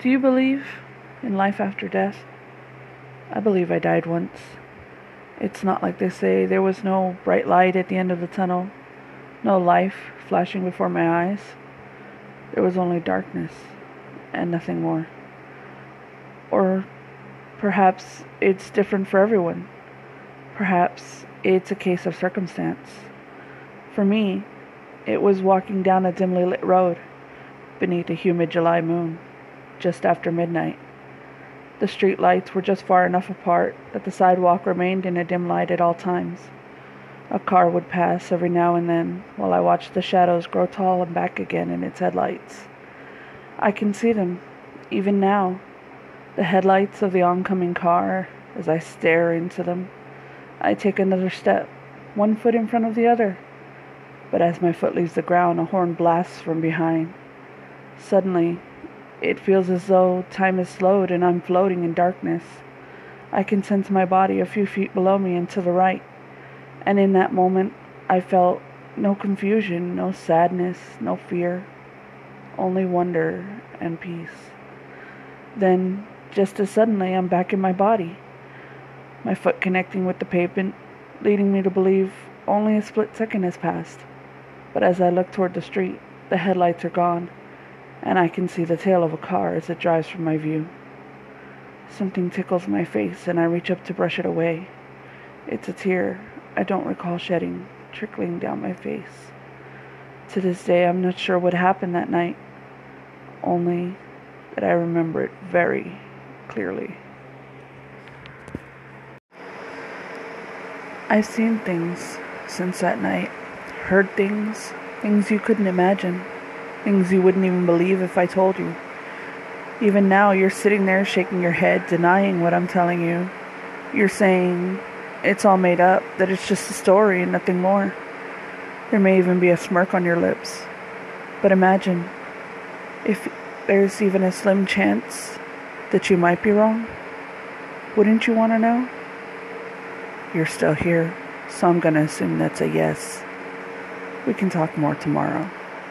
Do you believe in life after death? I believe I died once. It's not like they say there was no bright light at the end of the tunnel, no life flashing before my eyes. There was only darkness and nothing more. Or perhaps it's different for everyone. Perhaps it's a case of circumstance. For me, it was walking down a dimly lit road beneath a humid July moon just after midnight. The street lights were just far enough apart that the sidewalk remained in a dim light at all times. A car would pass every now and then while I watched the shadows grow tall and back again in its headlights. I can see them, even now, the headlights of the oncoming car as I stare into them. I take another step, one foot in front of the other. But as my foot leaves the ground, a horn blasts from behind. Suddenly, it feels as though time is slowed and I'm floating in darkness. I can sense my body a few feet below me and to the right. And in that moment, I felt no confusion, no sadness, no fear, only wonder and peace. Then, just as suddenly, I'm back in my body, my foot connecting with the pavement, leading me to believe only a split second has passed. But as I look toward the street, the headlights are gone and I can see the tail of a car as it drives from my view. Something tickles my face, and I reach up to brush it away. It's a tear I don't recall shedding, trickling down my face. To this day, I'm not sure what happened that night, only that I remember it very clearly. I've seen things since that night, heard things, things you couldn't imagine. Things you wouldn't even believe if I told you. Even now, you're sitting there shaking your head, denying what I'm telling you. You're saying it's all made up, that it's just a story and nothing more. There may even be a smirk on your lips. But imagine if there's even a slim chance that you might be wrong. Wouldn't you want to know? You're still here, so I'm going to assume that's a yes. We can talk more tomorrow.